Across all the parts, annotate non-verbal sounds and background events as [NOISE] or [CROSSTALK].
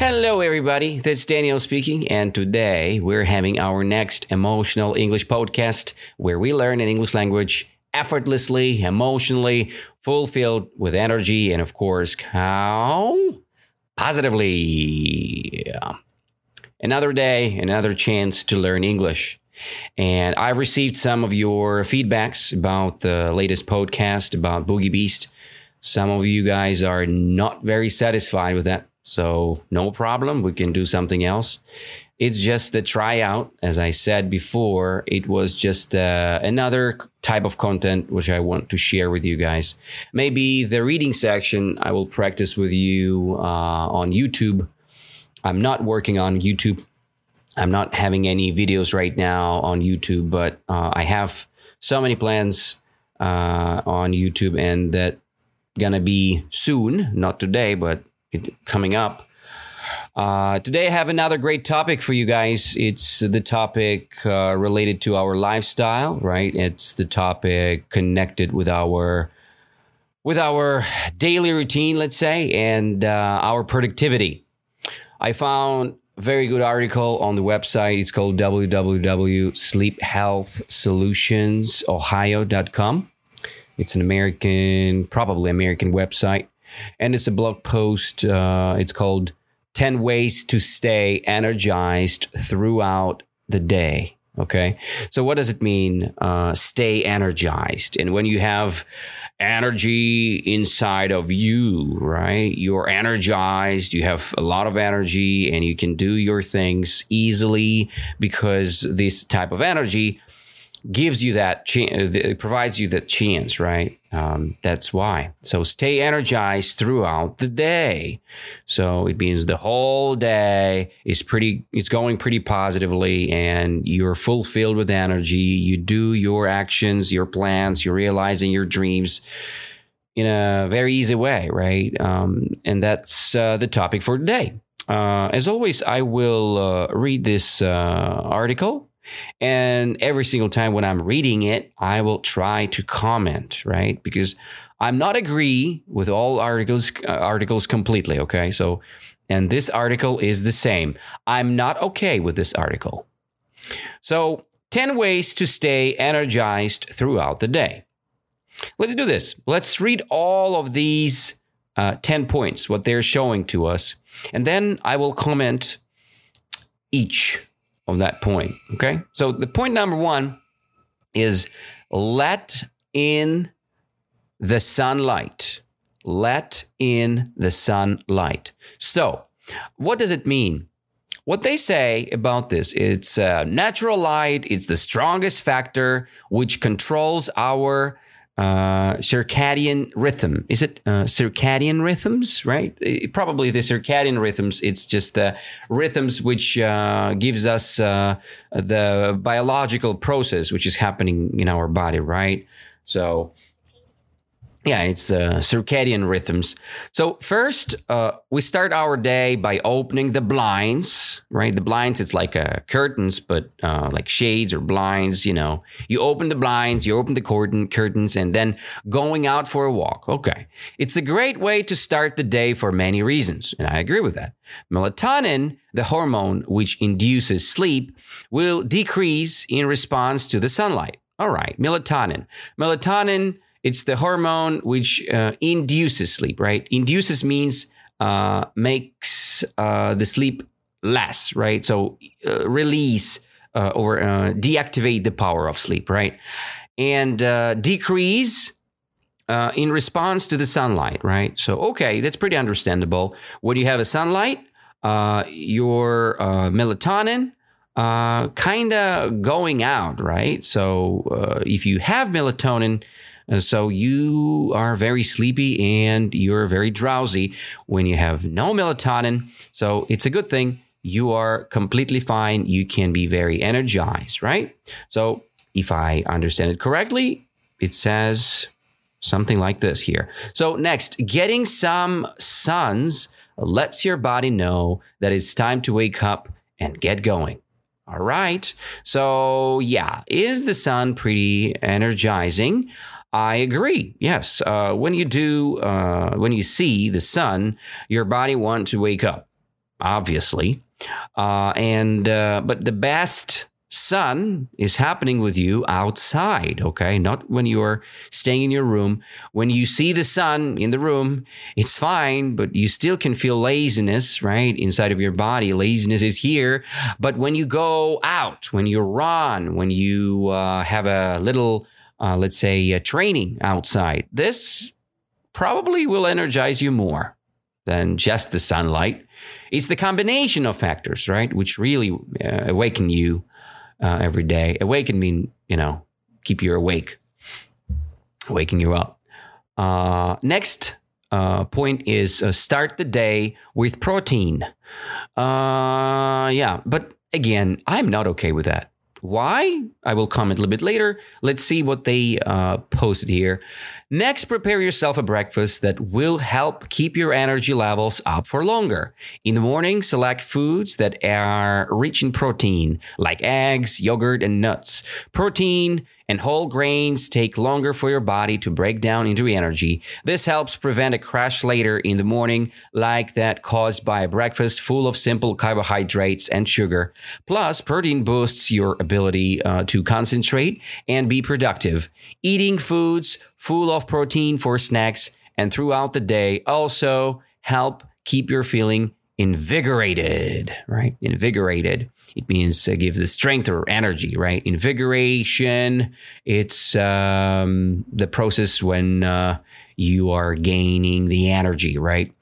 Hello, everybody. That's Daniel speaking, and today we're having our next emotional English podcast where we learn an English language effortlessly, emotionally, fulfilled with energy, and of course, how positively. Another day, another chance to learn English. And I've received some of your feedbacks about the latest podcast about Boogie Beast. Some of you guys are not very satisfied with that. So, no problem. We can do something else. It's just the tryout. As I said before, it was just uh, another type of content which I want to share with you guys. Maybe the reading section I will practice with you uh, on YouTube. I'm not working on YouTube. I'm not having any videos right now on YouTube, but uh, I have so many plans uh, on YouTube, and that gonna be soon. Not today, but coming up. Uh, today, I have another great topic for you guys. It's the topic uh, related to our lifestyle, right? It's the topic connected with our with our daily routine, let's say, and uh, our productivity. I found a very good article on the website. It's called www.sleephealthsolutionsohio.com. It's an American, probably American website, and it's a blog post. Uh, it's called 10 Ways to Stay Energized Throughout the Day. Okay. So, what does it mean, uh, stay energized? And when you have energy inside of you, right? You're energized, you have a lot of energy, and you can do your things easily because this type of energy gives you that chance, it provides you that chance, right? Um, that's why. So stay energized throughout the day. So it means the whole day is pretty, it's going pretty positively and you're fulfilled with energy. You do your actions, your plans, you're realizing your dreams in a very easy way, right? Um, and that's uh, the topic for today. Uh, as always, I will uh, read this uh, article and every single time when I'm reading it, I will try to comment, right? Because I'm not agree with all articles uh, articles completely, okay? So and this article is the same. I'm not okay with this article. So, 10 ways to stay energized throughout the day. Let's do this. Let's read all of these uh, 10 points, what they're showing to us, and then I will comment each of that point. Okay. So the point number one is let in the sunlight. Let in the sunlight. So, what does it mean? What they say about this, it's uh, natural light, it's the strongest factor which controls our uh, circadian rhythm. Is it uh, circadian rhythms? Right? It, probably the circadian rhythms. It's just the rhythms which uh, gives us uh, the biological process which is happening in our body. Right? So yeah, it's uh, circadian rhythms. So first, uh, we start our day by opening the blinds, right? The blinds, it's like uh, curtains, but uh, like shades or blinds. You know, you open the blinds, you open the curtain curtains, and then going out for a walk. Okay, it's a great way to start the day for many reasons, and I agree with that. Melatonin, the hormone which induces sleep, will decrease in response to the sunlight. All right, melatonin. Melatonin it's the hormone which uh, induces sleep, right? Induces means uh, makes uh, the sleep less, right? So uh, release uh, or uh, deactivate the power of sleep, right? And decrease in response to the sunlight, right? So, okay, that's pretty understandable. When you have a sunlight, your melatonin uh, kind of going out, right? So uh, if you have melatonin, uh, so you are very sleepy and you're very drowsy when you have no melatonin. So it's a good thing. You are completely fine. You can be very energized, right? So if I understand it correctly, it says something like this here. So next, getting some suns lets your body know that it's time to wake up and get going. All right. So, yeah, is the sun pretty energizing? I agree. Yes. Uh, when you do, uh, when you see the sun, your body wants to wake up. obviously. Uh, and uh, but the best sun is happening with you outside, okay? Not when you're staying in your room. When you see the sun in the room, it's fine, but you still can feel laziness, right? Inside of your body. Laziness is here. But when you go out, when you run, when you uh, have a little, uh, let's say, training outside, this probably will energize you more than just the sunlight. It's the combination of factors, right, which really uh, awaken you uh, every day. Awaken mean you know keep you awake, waking you up. Uh, next uh, point is uh, start the day with protein. Uh, yeah, but again, I'm not okay with that. Why? I will comment a little bit later. Let's see what they uh, posted here. Next, prepare yourself a breakfast that will help keep your energy levels up for longer. In the morning, select foods that are rich in protein, like eggs, yogurt, and nuts. Protein and whole grains take longer for your body to break down into energy. This helps prevent a crash later in the morning, like that caused by a breakfast full of simple carbohydrates and sugar. Plus, protein boosts your ability uh, to concentrate and be productive. Eating foods full of protein for snacks and throughout the day also help keep your feeling invigorated, right? Invigorated. It means uh, gives the strength or energy, right? Invigoration. It's um, the process when uh, you are gaining the energy, right?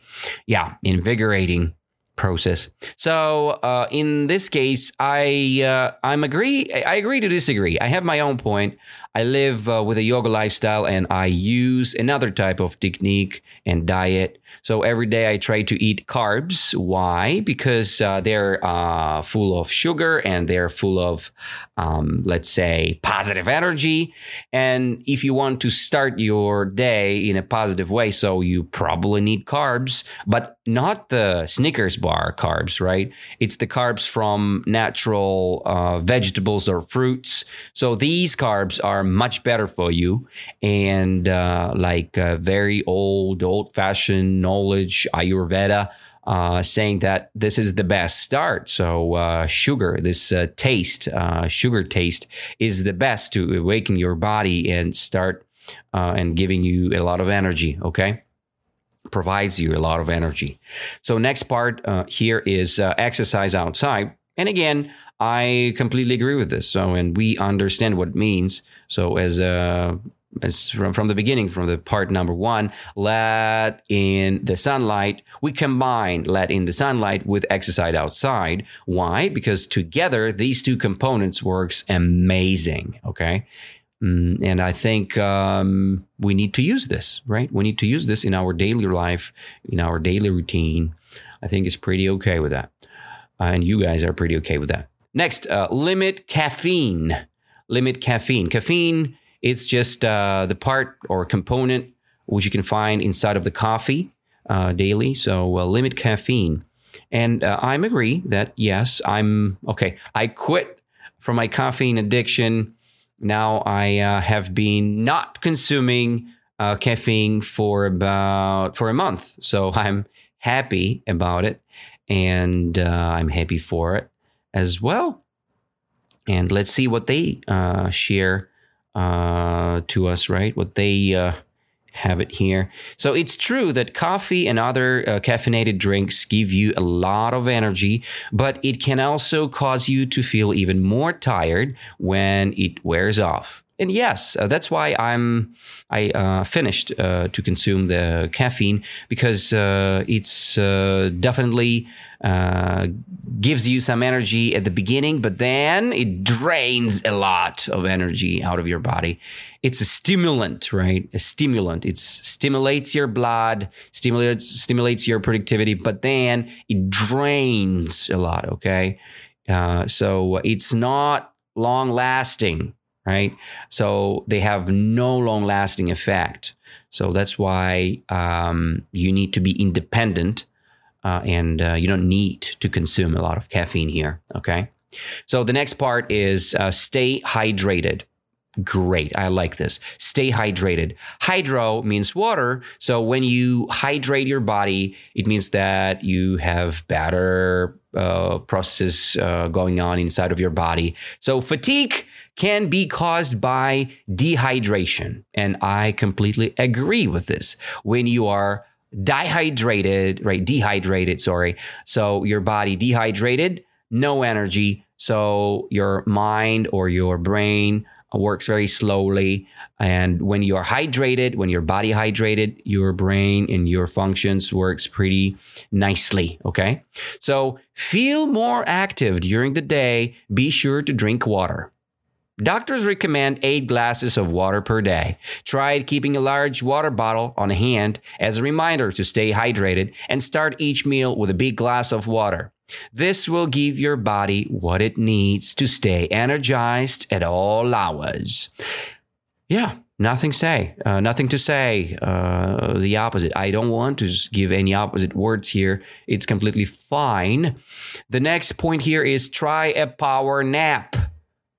Yeah, invigorating process. So uh, in this case, I uh, I'm agree. I agree to disagree. I have my own point. I live uh, with a yoga lifestyle and I use another type of technique and diet. So every day I try to eat carbs. Why? Because uh, they're uh, full of sugar and they're full of, um, let's say, positive energy. And if you want to start your day in a positive way, so you probably need carbs, but not the Snickers bar carbs, right? It's the carbs from natural uh, vegetables or fruits. So these carbs are much better for you and uh, like uh, very old, old fashioned knowledge, Ayurveda. Uh, saying that this is the best start. So, uh, sugar, this uh, taste, uh, sugar taste, is the best to awaken your body and start and giving you a lot of energy. Okay provides you a lot of energy. So next part uh, here is uh, exercise outside. And again, I completely agree with this. So, and we understand what it means. So, as a uh, as from, from the beginning, from the part number one, let in the sunlight. We combine let in the sunlight with exercise outside. Why? Because together these two components works amazing. Okay. Mm, and I think um, we need to use this, right? We need to use this in our daily life, in our daily routine. I think it's pretty okay with that. Uh, and you guys are pretty okay with that. Next, uh, limit caffeine. Limit caffeine. Caffeine, it's just uh, the part or component which you can find inside of the coffee uh, daily. So uh, limit caffeine. And uh, I'm agree that yes, I'm okay. I quit from my caffeine addiction. Now I have been not consuming caffeine for about for a month. So I'm happy about it and uh, I'm happy for it as well. And let's see what they uh, share uh, to us, right? What they uh, have it here. So it's true that coffee and other uh, caffeinated drinks give you a lot of energy, but it can also cause you to feel even more tired when it wears off and yes, uh, that's why I'm I uh, finished uh, to consume the caffeine because uh, it's uh, definitely uh, gives you some energy at the beginning, but then it drains a lot of energy out of your body. It's a stimulant, right? A stimulant. It stimulates your blood, stimulates stimulates your productivity, but then it drains a lot. Okay, so it's not long lasting right? So they have no long lasting effect. So that's why um, you need to be independent uh, and uh, you don't need to consume a lot of caffeine here, okay? So the next part is uh, stay hydrated. Great. I like this. Stay hydrated. Hydro means water. So when you hydrate your body, it means that you have better uh, processes uh, going on inside of your body. So fatigue can be caused by dehydration. And I completely agree with this. When you are dehydrated, right? Dehydrated, sorry. So your body dehydrated, no energy. So your mind or your brain works very slowly. And when you are hydrated, when your body hydrated, your brain and your functions works pretty nicely. Okay. So feel more active during the day. Be sure to drink water. Doctors recommend eight glasses of water per day. Try keeping a large water bottle on hand as a reminder to stay hydrated and start each meal with a big glass of water. This will give your body what it needs to stay energized at all hours. Yeah, nothing say, uh, nothing to say. Uh, the opposite. I don't want to give any opposite words here. It's completely fine. The next point here is try a power nap.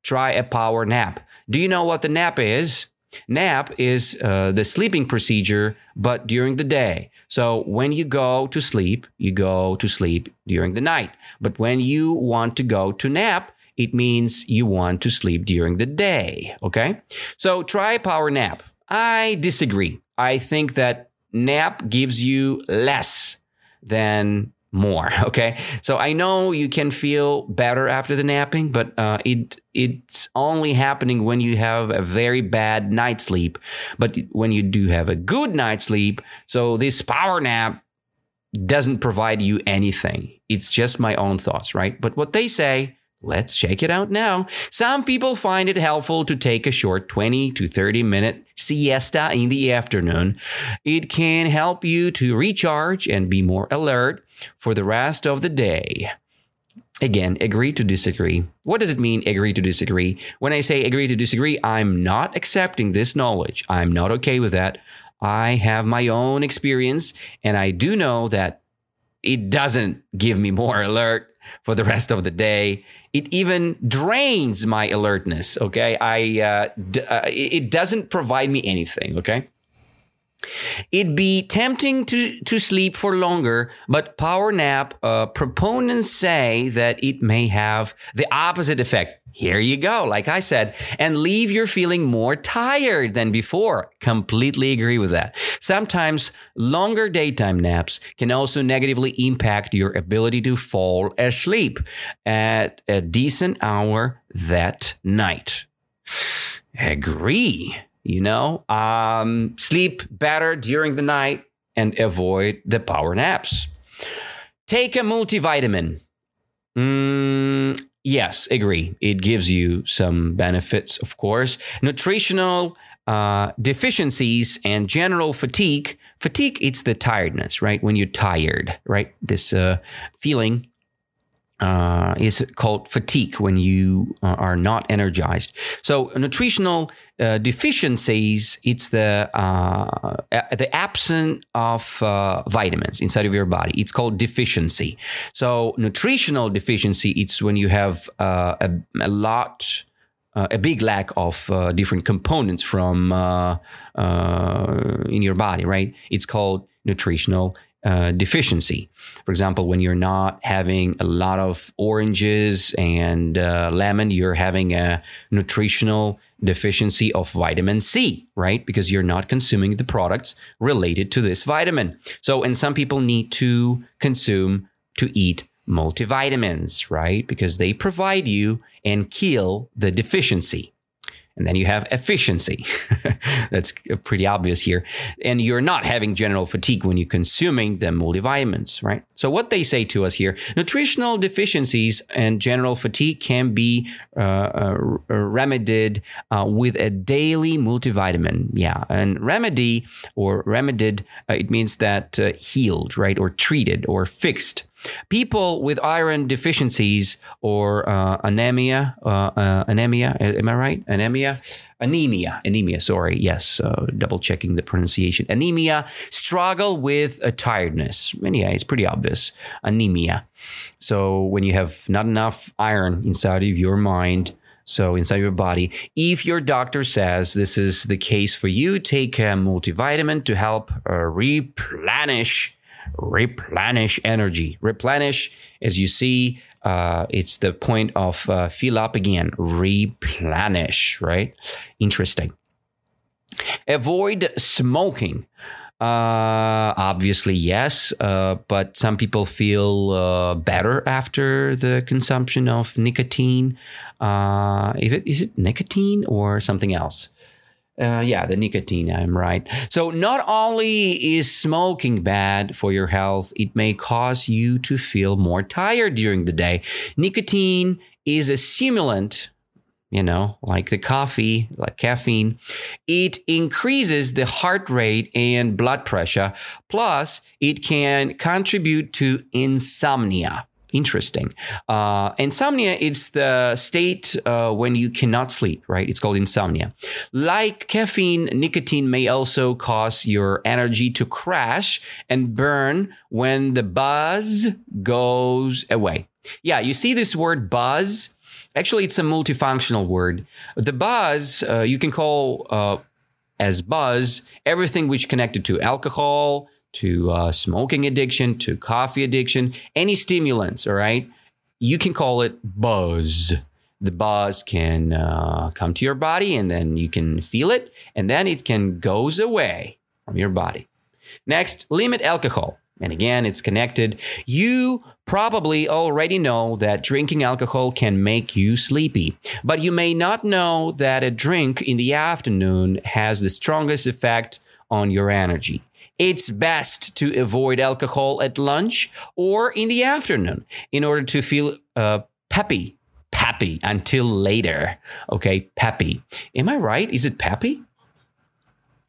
Try a power nap. Do you know what the nap is? Nap is uh, the sleeping procedure, but during the day. So when you go to sleep, you go to sleep during the night. But when you want to go to nap, it means you want to sleep during the day. Okay. So try power nap. I disagree. I think that nap gives you less than more. [LAUGHS] Okay. So I know you can feel better after the napping, but uh, it it's only happening when you have a very bad night sleep. But when you do have a good night sleep, so this power nap doesn't provide you anything. It's just my own thoughts, right? But what they say Let's check it out now. Some people find it helpful to take a short 20 to 30 minute siesta in the afternoon. It can help you to recharge and be more alert for the rest of the day. Again, agree to disagree. What does it mean, agree to disagree? When I say agree to disagree, I'm not accepting this knowledge. I'm not okay with that. I have my own experience, and I do know that it doesn't give me more alert for the rest of the day. It even drains my alertness. Okay, I uh, d- uh, it doesn't provide me anything. Okay. It'd be tempting to, to sleep for longer, but power nap uh, proponents say that it may have the opposite effect. Here you go, like I said, and leave you feeling more tired than before. Completely agree with that. Sometimes longer daytime naps can also negatively impact your ability to fall asleep at a decent hour that night. Agree you know? Um, sleep better during the night and avoid the power naps. Take a multivitamin. Mm, yes agree. It gives you some benefits of course. Nutritional uh, deficiencies and general fatigue. Fatigue it's the tiredness right? When you're tired right? This uh, feeling uh, is called fatigue when you uh, are not energized. So nutritional uh, deficiencies, it's the uh, the absence of uh, vitamins inside of your body. It's called deficiency. So nutritional deficiency, it's when you have uh, a, a, lot. a big lack of different components from in your body, right? It's called nutritional uh, deficiency. For example, when you're not having a lot of oranges and uh, lemon, you're having a nutritional deficiency of vitamin C, right? Because you're not consuming the products related to this vitamin. So, and some people need to consume to eat multivitamins, right? Because they provide you and kill the deficiency. And then you have efficiency. [LAUGHS] That's pretty obvious here. And you're not having general fatigue when you're consuming the multivitamins, right? So, what they say to us here nutritional deficiencies and general fatigue can be uh, uh, remedied uh, with a daily multivitamin. Yeah. And remedy or remedied, uh, it means that uh, healed, right? Or treated or fixed. People with iron deficiencies or uh, anemia, uh, uh, anemia, am I right? Anemia, anemia, anemia. Sorry, yes, uh, double checking the pronunciation. Anemia struggle with a tiredness. And yeah, it's pretty obvious. Anemia. So when you have not enough iron inside of your mind, So inside your body, if your doctor says this is the case for you, take a multivitamin to help uh, replenish, replenish energy. Replenish, as you see, uh, it's the point of uh, fill up again. Replenish, right? Interesting. Avoid smoking. Uh, obviously, yes, uh, but some people feel uh, better after the consumption of nicotine. Uh, is it is it nicotine or something else? Uh, yeah, the nicotine, I'm right. So, not only is smoking bad for your health, it may cause you to feel more tired during the day. Nicotine is a stimulant you know, like the coffee, like caffeine, it increases the heart rate and blood pressure. Plus, it can contribute to insomnia. Interesting. Uh, insomnia, it's the state uh, when you cannot sleep, right? It's called insomnia. Like caffeine, nicotine may also cause your energy to crash and burn when the buzz goes away. Yeah, you see this word buzz? Actually, it's a multifunctional word. The buzz, uh, you can call uh, as buzz everything which connected to alcohol, to uh, smoking addiction, to coffee addiction, any stimulants, all right? You can call it buzz. The buzz can uh, come to your body and then you can feel it and then it can goes away from your body. Next, limit alcohol. And again, it's connected. You probably already know that drinking alcohol can make you sleepy, but you may not know that a drink in the afternoon has the strongest effect on your energy. It's best to avoid alcohol at lunch or in the afternoon in order to feel uh, peppy, peppy until later. Okay, peppy. Am I right? Is it peppy?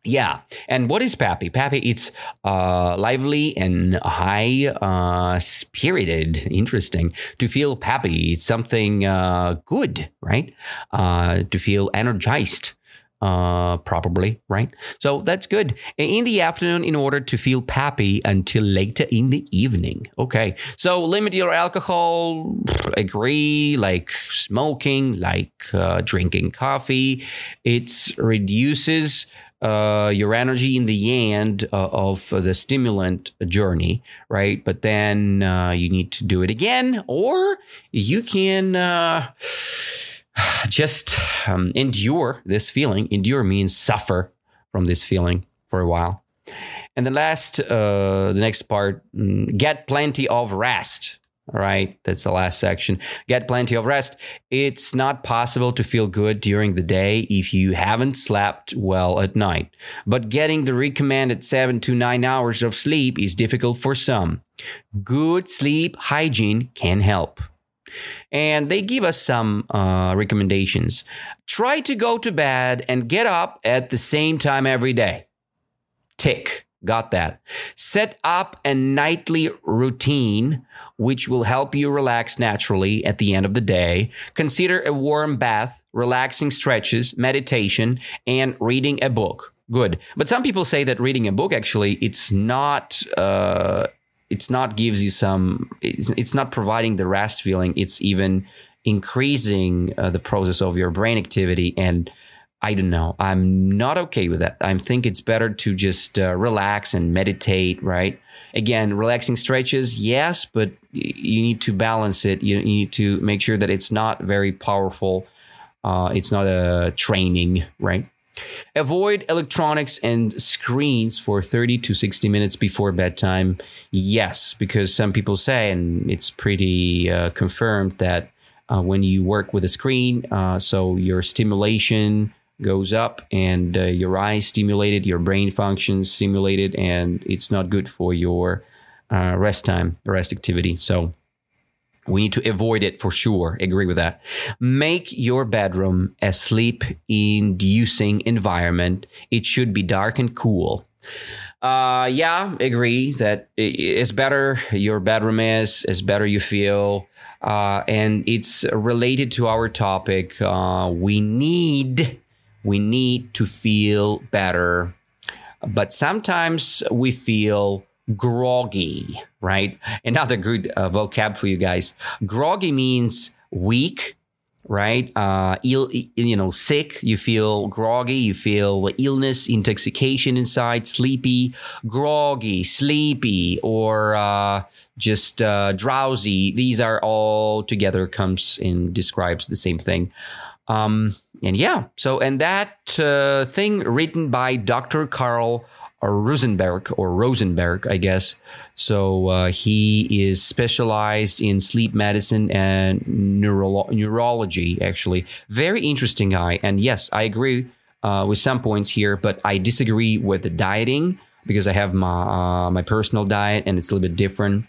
Yeah, and what is Pappy? Pappy, it's uh, lively and high uh, spirited. Interesting to feel Pappy. It's something uh, good, right? Uh, to feel energized uh, probably, right? So that's good. In the afternoon, in order to feel happy until later in the evening. Okay. So limit your alcohol, agree, like smoking, like uh, drinking coffee. It reduces uh, your energy in the end uh, of the stimulant journey, right? But then uh, you need to do it again, or you can uh, [SIGHS] just um, endure this feeling. Endure means suffer from this feeling for a while. And the last, uh, the next part, mm, get plenty of rest. All right, that's the last section. Get plenty of rest. It's not possible to feel good during the day if you haven't slept well at night. But getting the recommended seven to nine hours of sleep is difficult for some. Good sleep hygiene can help. And they give us some uh, recommendations. Try to go to bed and get up at the same time every day. Tick. Got that. Set up a nightly routine which will help you relax naturally at the end of the day. Consider a warm bath, relaxing stretches, meditation, and reading a book. Good. But some people say that reading a book actually it's not uh, it's not gives you some it's, it's not providing the rest feeling. It's even increasing uh, the process of your brain activity and I don't know. I'm not okay with that. I think it's better to just uh, relax and meditate, right? Again, relaxing stretches, yes, but you need to balance it. You, need to make sure that it's not very powerful. Uh, it's not a training, right? Avoid electronics and screens for 30 to 60 minutes before bedtime. Yes, because some people say, and it's pretty uh, confirmed, that uh, when you work with a screen, uh, so your stimulation, goes up and uh, your eyes stimulated, your brain functions stimulated, and it's not good for your uh, rest time, rest activity. So we need to avoid it for sure. Agree with that. Make your bedroom a sleep inducing environment. It should be dark and cool. Uh, yeah, agree that it's better your bedroom is, it's better you feel. Uh, and it's related to our topic. Uh, we need we need to feel better. But sometimes we feel groggy, right? Another good uh, vocab for you guys. Groggy means weak, right? Uh, ill, you know, sick. You feel groggy. You feel illness, intoxication inside, sleepy, groggy, sleepy, or uh, just uh, drowsy. These are all together comes and describes the same thing. Um, and yeah, so and that uh, thing written by Dr. Carl Rosenberg or Rosenberg, I guess. So uh, he is specialized in sleep medicine and neuro- neurology. Actually, very interesting guy. And yes, I agree uh, with some points here, but I disagree with the dieting because I have my uh, my personal diet and it's a little bit different.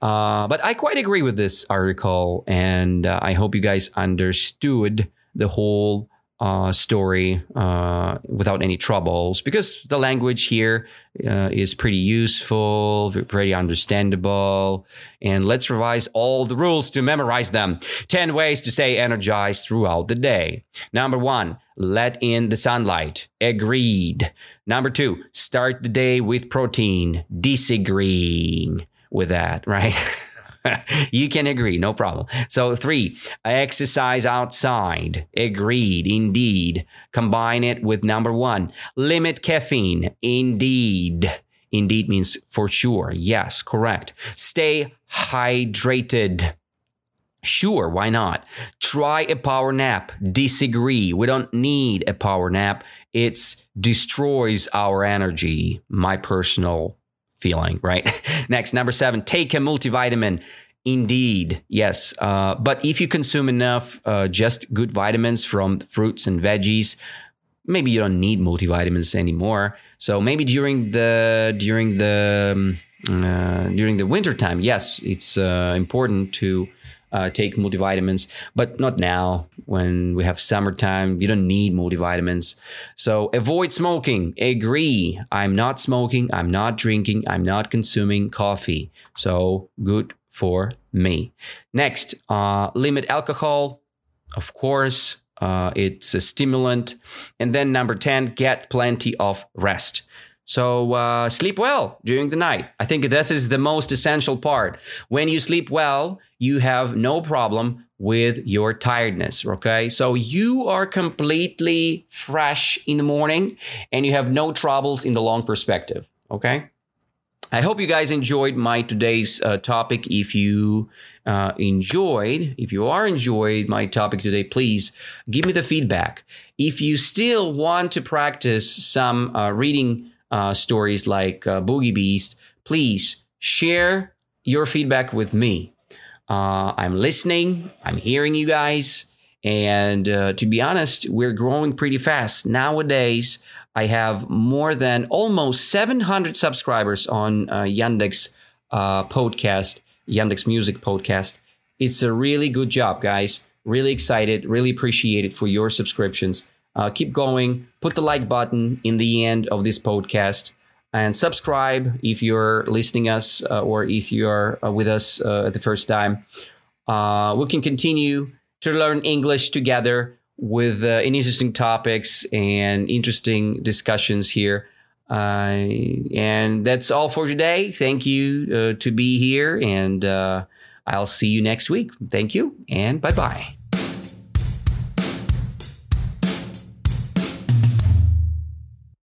Uh, but I quite agree with this article, and uh, I hope you guys understood the whole uh, story uh, without any troubles because the language here uh, is pretty useful, pretty understandable. And let's revise all the rules to memorize them. 10 ways to stay energized throughout the day. Number one, let in the sunlight. Agreed. Number two, start the day with protein. Disagreeing with that, [LAUGHS] right? [LAUGHS] you can agree, no problem. So, three, exercise outside. Agreed, indeed. Combine it with number one, limit caffeine. Indeed. Indeed means for sure. Yes, correct. Stay hydrated. Sure, why not? Try a power nap. Disagree. We don't need a power nap. It destroys our energy. My personal feeling, right? [LAUGHS] Next, number seven, take a multivitamin. Indeed, yes. Uh, but if you consume enough uh, just good vitamins from fruits and veggies, maybe you don't need multivitamins anymore. So maybe during the during the um, uh, during the winter time, yes, it's uh, important to uh, take multivitamins, but not now when we have summertime. You don't need multivitamins. So avoid smoking. Agree. I'm not smoking. I'm not drinking. I'm not consuming coffee. So good for me. Next, uh, limit alcohol. Of course, uh, it's a stimulant. And then number 10, get plenty of rest. So uh, sleep well during the night. I think that is the most essential part. When you sleep well, you have no problem with your tiredness. Okay. So you are completely fresh in the morning and you have no troubles in the long perspective. Okay. I hope you guys enjoyed my today's uh, topic. If you uh, enjoyed, if you are enjoyed my topic today, please give me the feedback. If you still want to practice some uh, reading uh, stories like uh, Boogie Beast, please share your feedback with me. Uh, I'm listening, I'm hearing you guys. And uh, to be honest, we're growing pretty fast. Nowadays, I have more than almost 700 subscribers on uh, Yandex uh, podcast, Yandex Music podcast. It's a really good job, guys. Really excited, really appreciate it for your subscriptions. Uh, keep going. Put the like button in the end of this podcast and subscribe if you're listening us uh, or if you're uh, with us uh, the first time. Uh, we can continue to learn English together with uh, interesting topics and interesting discussions here. And that's all for today. Thank you to be here, and I'll see you next week. Thank you, and bye bye.